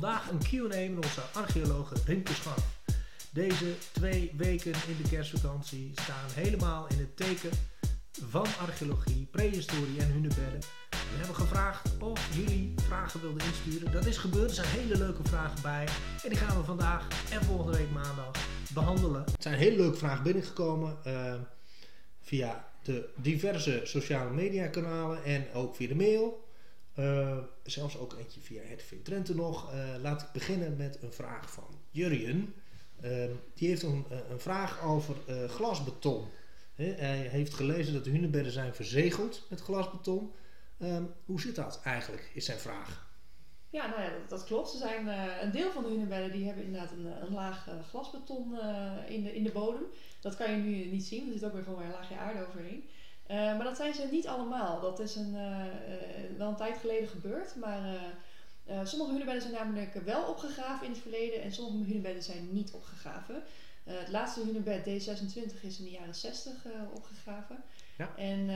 vandaag een Q&A met onze archeologe Rinke Scharf. Deze twee weken in de kerstvakantie staan helemaal in het teken van archeologie, prehistorie en hunebedden. We hebben gevraagd of jullie vragen wilden insturen. Dat is gebeurd, er zijn hele leuke vragen bij. En die gaan we vandaag en volgende week maandag behandelen. Er zijn hele leuke vragen binnengekomen uh, via de diverse sociale media kanalen en ook via de mail. Uh, zelfs ook eentje via het Drenthe nog. Uh, laat ik beginnen met een vraag van Jurjen. Uh, die heeft een, een vraag over glasbeton. Hij heeft gelezen dat de hunebedden zijn verzegeld met glasbeton. Um, hoe zit dat eigenlijk, is zijn vraag. Ja, nou ja, dat, klopt. Ze zijn, een deel van de hunebedden die hebben inderdaad een, een laag glasbeton in, de, in de bodem. Dat kan je nu niet zien, er zit ook weer gewoon een laagje aarde overheen. Uh, maar dat zijn ze niet allemaal. Dat is een, uh, uh, wel een tijd geleden gebeurd. Maar sommige hunebedden zijn namelijk wel opgegraven in het verleden en sommige hunebedden zijn niet opgegraven. het laatste hunebed D26 is in de jaren 60 opgegraven. Ja. En,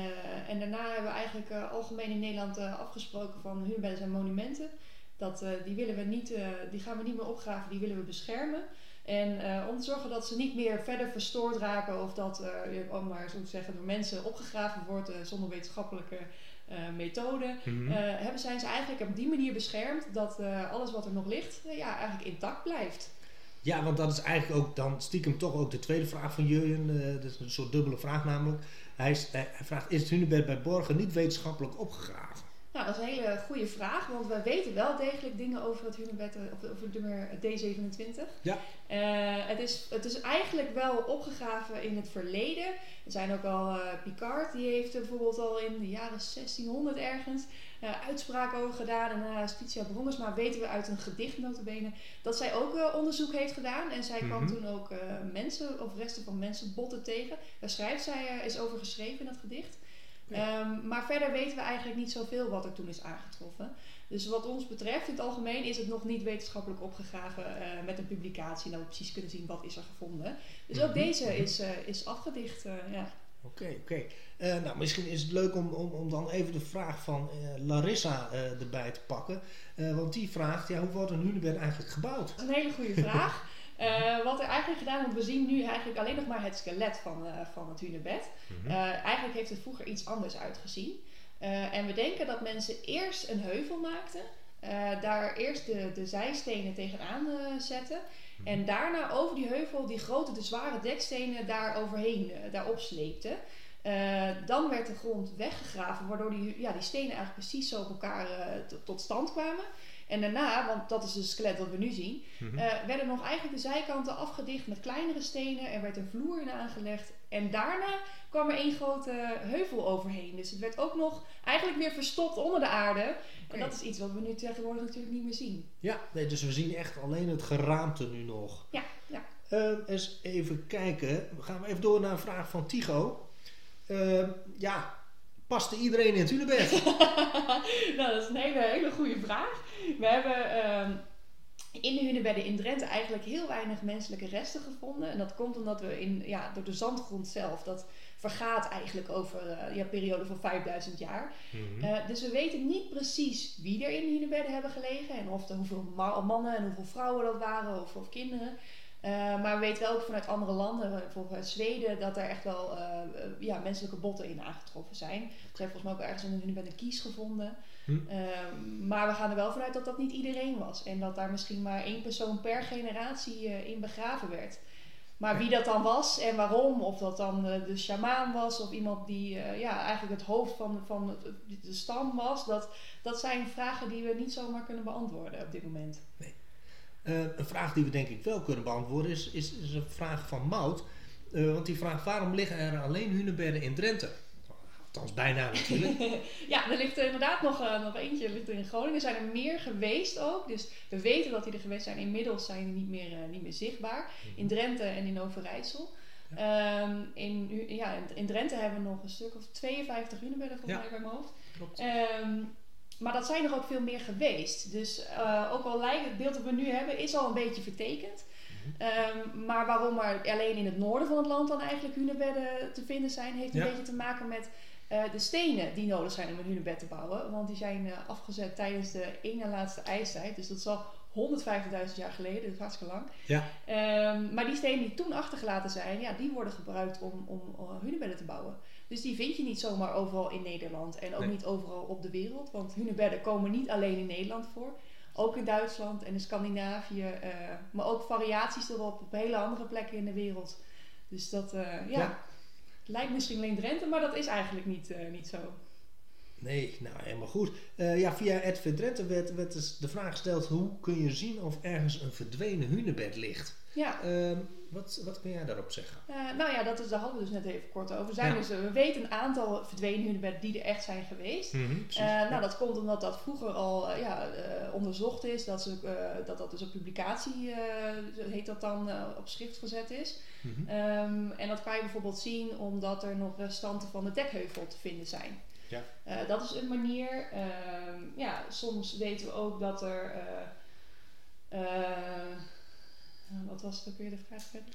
en daarna hebben we eigenlijk algemeen in Nederland afgesproken van hunebedden zijn monumenten. Dat, die, willen we niet, die gaan we niet meer opgraven, die willen we beschermen. En uh, om te zorgen dat ze niet meer verder verstoord raken of dat, uh, om maar zo te zeggen, door mensen opgegraven wordt uh, zonder wetenschappelijke methoden, mm -hmm. hebben, zijn ze eigenlijk op die manier beschermd dat alles wat er nog ligt, ja, eigenlijk intact blijft. Ja, want dat is eigenlijk ook dan stiekem toch ook de tweede vraag van Jurjen. dat is een soort dubbele vraag namelijk. Hij, hij vraagt, is het hunebed bij Borgen niet wetenschappelijk opgegraven? Nou, dat is een hele goede vraag, want we weten wel degelijk dingen over het hunebed, of over het nummer D27. Ja. Uh, het, is, het is eigenlijk wel opgegraven in het verleden. Er zijn ook al, uh, Picard, die heeft bijvoorbeeld al in de jaren 1600 ergens uh, uitspraken over gedaan. En uh, Stitia Brongersma weten we uit een gedicht notabene dat zij ook onderzoek heeft gedaan. En zij kwam mm -hmm. toen ook mensen, of resten van mensenbotten tegen. Daar schrijft zij, is over geschreven in dat gedicht. Ja. Um, maar verder weten we eigenlijk niet zoveel wat er toen is aangetroffen. Dus wat ons betreft, in het algemeen, is het nog niet wetenschappelijk opgegraven uh, met een publicatie. Dat we precies kunnen zien wat is er gevonden. Dus ook deze is, uh, is afgedicht. Uh, ja. Oké, okay, oké. Okay. nou, misschien is het leuk om, om, om dan even de vraag van Larissa erbij te pakken. want die vraagt, ja, hoe wordt een hunebed eigenlijk gebouwd? Dat is een hele goede vraag. Uh, wat er eigenlijk gedaan wordt, we zien nu eigenlijk alleen nog maar het skelet van, uh, van het hunebed. -hmm. uh, eigenlijk heeft het vroeger iets anders uitgezien. en we denken dat mensen eerst een heuvel maakten, daar eerst de, de zijstenen tegenaan zetten. -hmm. En daarna over die heuvel die grote, de zware dekstenen daar overheen, daarop sleepten. dan werd de grond weggegraven, waardoor die, ja, die stenen eigenlijk precies zo op elkaar tot stand kwamen. En daarna, want dat is het skelet dat we nu zien, mm-hmm. uh, werden nog eigenlijk de zijkanten afgedicht met kleinere stenen. Er werd een vloer in aangelegd. En daarna kwam er één grote heuvel overheen. Dus het werd ook nog eigenlijk weer verstopt onder de aarde. Okay. En dat is iets wat we nu tegenwoordig natuurlijk niet meer zien. Ja, nee, dus we zien echt alleen het geraamte nu nog. Ja, ja. Uh, eens even kijken. We gaan even door naar een vraag van Tigo. Uh, ja, paste iedereen in het hunebed? nou, dat is een hele, hele goede vraag. We hebben um, in de hunebedden in Drenthe eigenlijk heel weinig menselijke resten gevonden. En dat komt omdat we in, ja, door de zandgrond zelf, dat vergaat eigenlijk over uh, ja, een periode van 5000 jaar. Mm-hmm. uh, dus we weten niet precies wie er in de hunebedden hebben gelegen. En of er hoeveel mannen en hoeveel vrouwen dat waren of, of kinderen. Uh, maar we weten wel ook vanuit andere landen, bijvoorbeeld Zweden, dat er echt wel uh, ja, menselijke botten in aangetroffen zijn. Er zijn volgens mij ook ergens hun een kies gevonden. Hm. Uh, maar we gaan er wel vanuit dat dat niet iedereen was. En dat daar misschien maar één persoon per generatie in begraven werd. Maar wie dat dan was en waarom, of dat dan de shamaan was of iemand die ja, eigenlijk het hoofd van, van de stam was, dat, dat zijn vragen die we niet zomaar kunnen beantwoorden op dit moment. Nee. Uh, een vraag die we denk ik wel kunnen beantwoorden is, is, is een vraag van Mout. Uh, want die vraagt waarom liggen er alleen hunebedden in Drenthe? Althans, bijna natuurlijk. ja, er ligt er inderdaad nog, uh, nog eentje ligt er in Groningen. Er zijn er meer geweest ook. Dus we weten dat die er geweest zijn. Inmiddels zijn die niet meer, niet meer zichtbaar. Mhm. In Drenthe en in Overijssel. Ja. Um, in, ja, in Drenthe hebben we nog een stuk of 52 hunebedden volgens mij bij mijn hoofd. Klopt. Um, maar dat zijn er ook veel meer geweest. Dus uh, ook al lijkt het beeld dat we nu hebben, is al een beetje vertekend. Um, maar waarom er alleen in het noorden van het land dan eigenlijk hunebedden te vinden zijn, heeft een ja. beetje te maken met uh, de stenen die nodig zijn om een hunebed te bouwen. Want die zijn uh, afgezet tijdens de ene laatste ijstijd. Dus dat zal 150.000 jaar geleden, dat is hartstikke lang. Ja. Ehm, maar die stenen die toen achtergelaten zijn, ja, die worden gebruikt om, om, om hunebedden te bouwen. Dus die vind je niet zomaar overal in Nederland en ook Nee. niet overal op de wereld. Want hunebedden komen niet alleen in Nederland voor. Ook in Duitsland en in Scandinavië. eh, maar ook variaties erop op hele andere plekken in de wereld. Dus dat, eh, ja, Ja. lijkt misschien alleen Drenthe, maar dat is eigenlijk niet, eh, niet zo. Nee, nou helemaal goed. Ja, via Edwin Drenthe werd, werd dus de vraag gesteld: hoe kun je zien of ergens een verdwenen hunebed ligt? Ja, Ehm, wat, wat kun jij daarop zeggen? Eh, nou ja, dat is, daar hadden we dus net even kort over. Er Zijn Ja. dus, eh, we weten een aantal verdwenen hunebedden die er echt zijn geweest. precies. Eh, nou, dat komt omdat dat vroeger al ja, onderzocht is, dat, ze, dat dat dus op publicatie, heet dat dan, op schrift gezet is. Mhm. Ehm, en dat kan je bijvoorbeeld zien omdat er nog restanten van de dekheuvel te vinden zijn. Ja. Dat is een manier. Ehm, ja, soms weten we ook dat er. Eh, wat was het ook weer de vraag verder?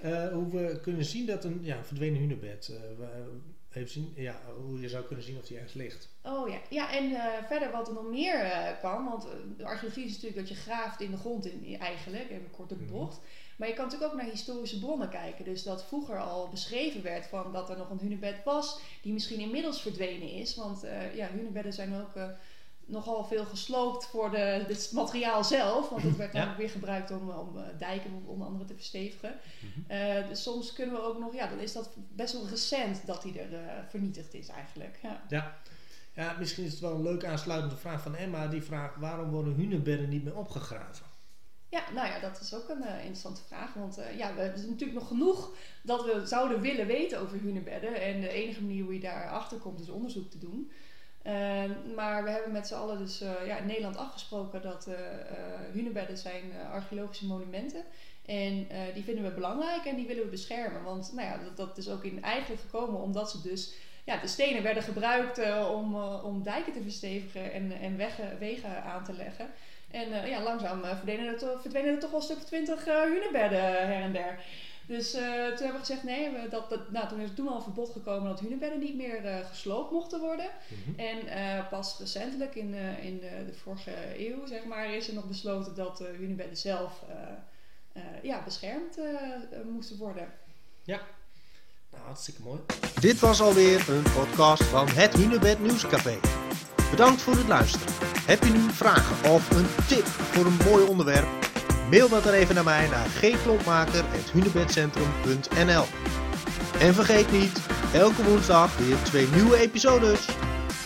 Eh, hoe we kunnen zien dat een ja, verdwenen hunebed. eh, we- even zien, ja, hoe je zou kunnen zien of die ergens ligt. Oh ja, ja en verder wat er nog meer kan, want de archeologie is natuurlijk dat je graaft in de grond in, in- eigenlijk, even een korte Mhm. bocht. Maar je kan natuurlijk ook naar historische bronnen kijken. Dus dat vroeger al beschreven werd van dat er nog een hunebed was, die misschien inmiddels verdwenen is. Want ja, hunebedden zijn ook nogal veel gesloopt voor de, het materiaal zelf. Want het werd Ja. namelijk weer gebruikt om, om eh, dijken onder andere te verstevigen. Mhm. Eh, dus soms kunnen we ook nog, ja, dan is dat best wel recent dat die er eh, vernietigd is eigenlijk. Ja. Ja, misschien is het wel een leuk aansluitende vraag van Emma. Die vraagt waarom worden hunebedden niet meer opgegraven? Ja, nou ja, dat is ook een interessante vraag. Want ja, we hebben natuurlijk nog genoeg dat we zouden willen weten over hunebedden. En de enige manier hoe je daarachter komt is onderzoek te doen. Ehm, maar we hebben met z'n allen dus eh, ja, in Nederland afgesproken dat eh, hunebedden zijn archeologische monumenten. En die vinden we belangrijk en die willen we beschermen. Want nou ja, dat, dat is ook in eigenlijk gekomen omdat ze dus... Ja, de stenen werden gebruikt om, om dijken te verstevigen en, en wegen, wegen aan te leggen. En ja, langzaam verdwenen, er to- verdwenen er toch wel een stuk of twintig hunebedden her en der. Dus eh, toen hebben we gezegd, nee, we, dat, dat, nou, toen is er toen al een verbod gekomen dat hunebedden niet meer eh, gesloopt mochten worden. Mhm. En eh, pas recentelijk, in, eh, in de, de vorige eeuw, zeg maar, is er nog besloten dat de hunebedden zelf eh, eh, ja, beschermd moesten worden. Nou, hartstikke mooi. Dit was alweer een podcast van het Hunebed Nieuwscafé. Bedankt voor het luisteren. Heb je nu vragen of een tip voor een mooi onderwerp? Mail dat er even naar mij naar gklompmaker.hunebedcentrum.nl En vergeet niet, elke woensdag weer twee nieuwe episodes.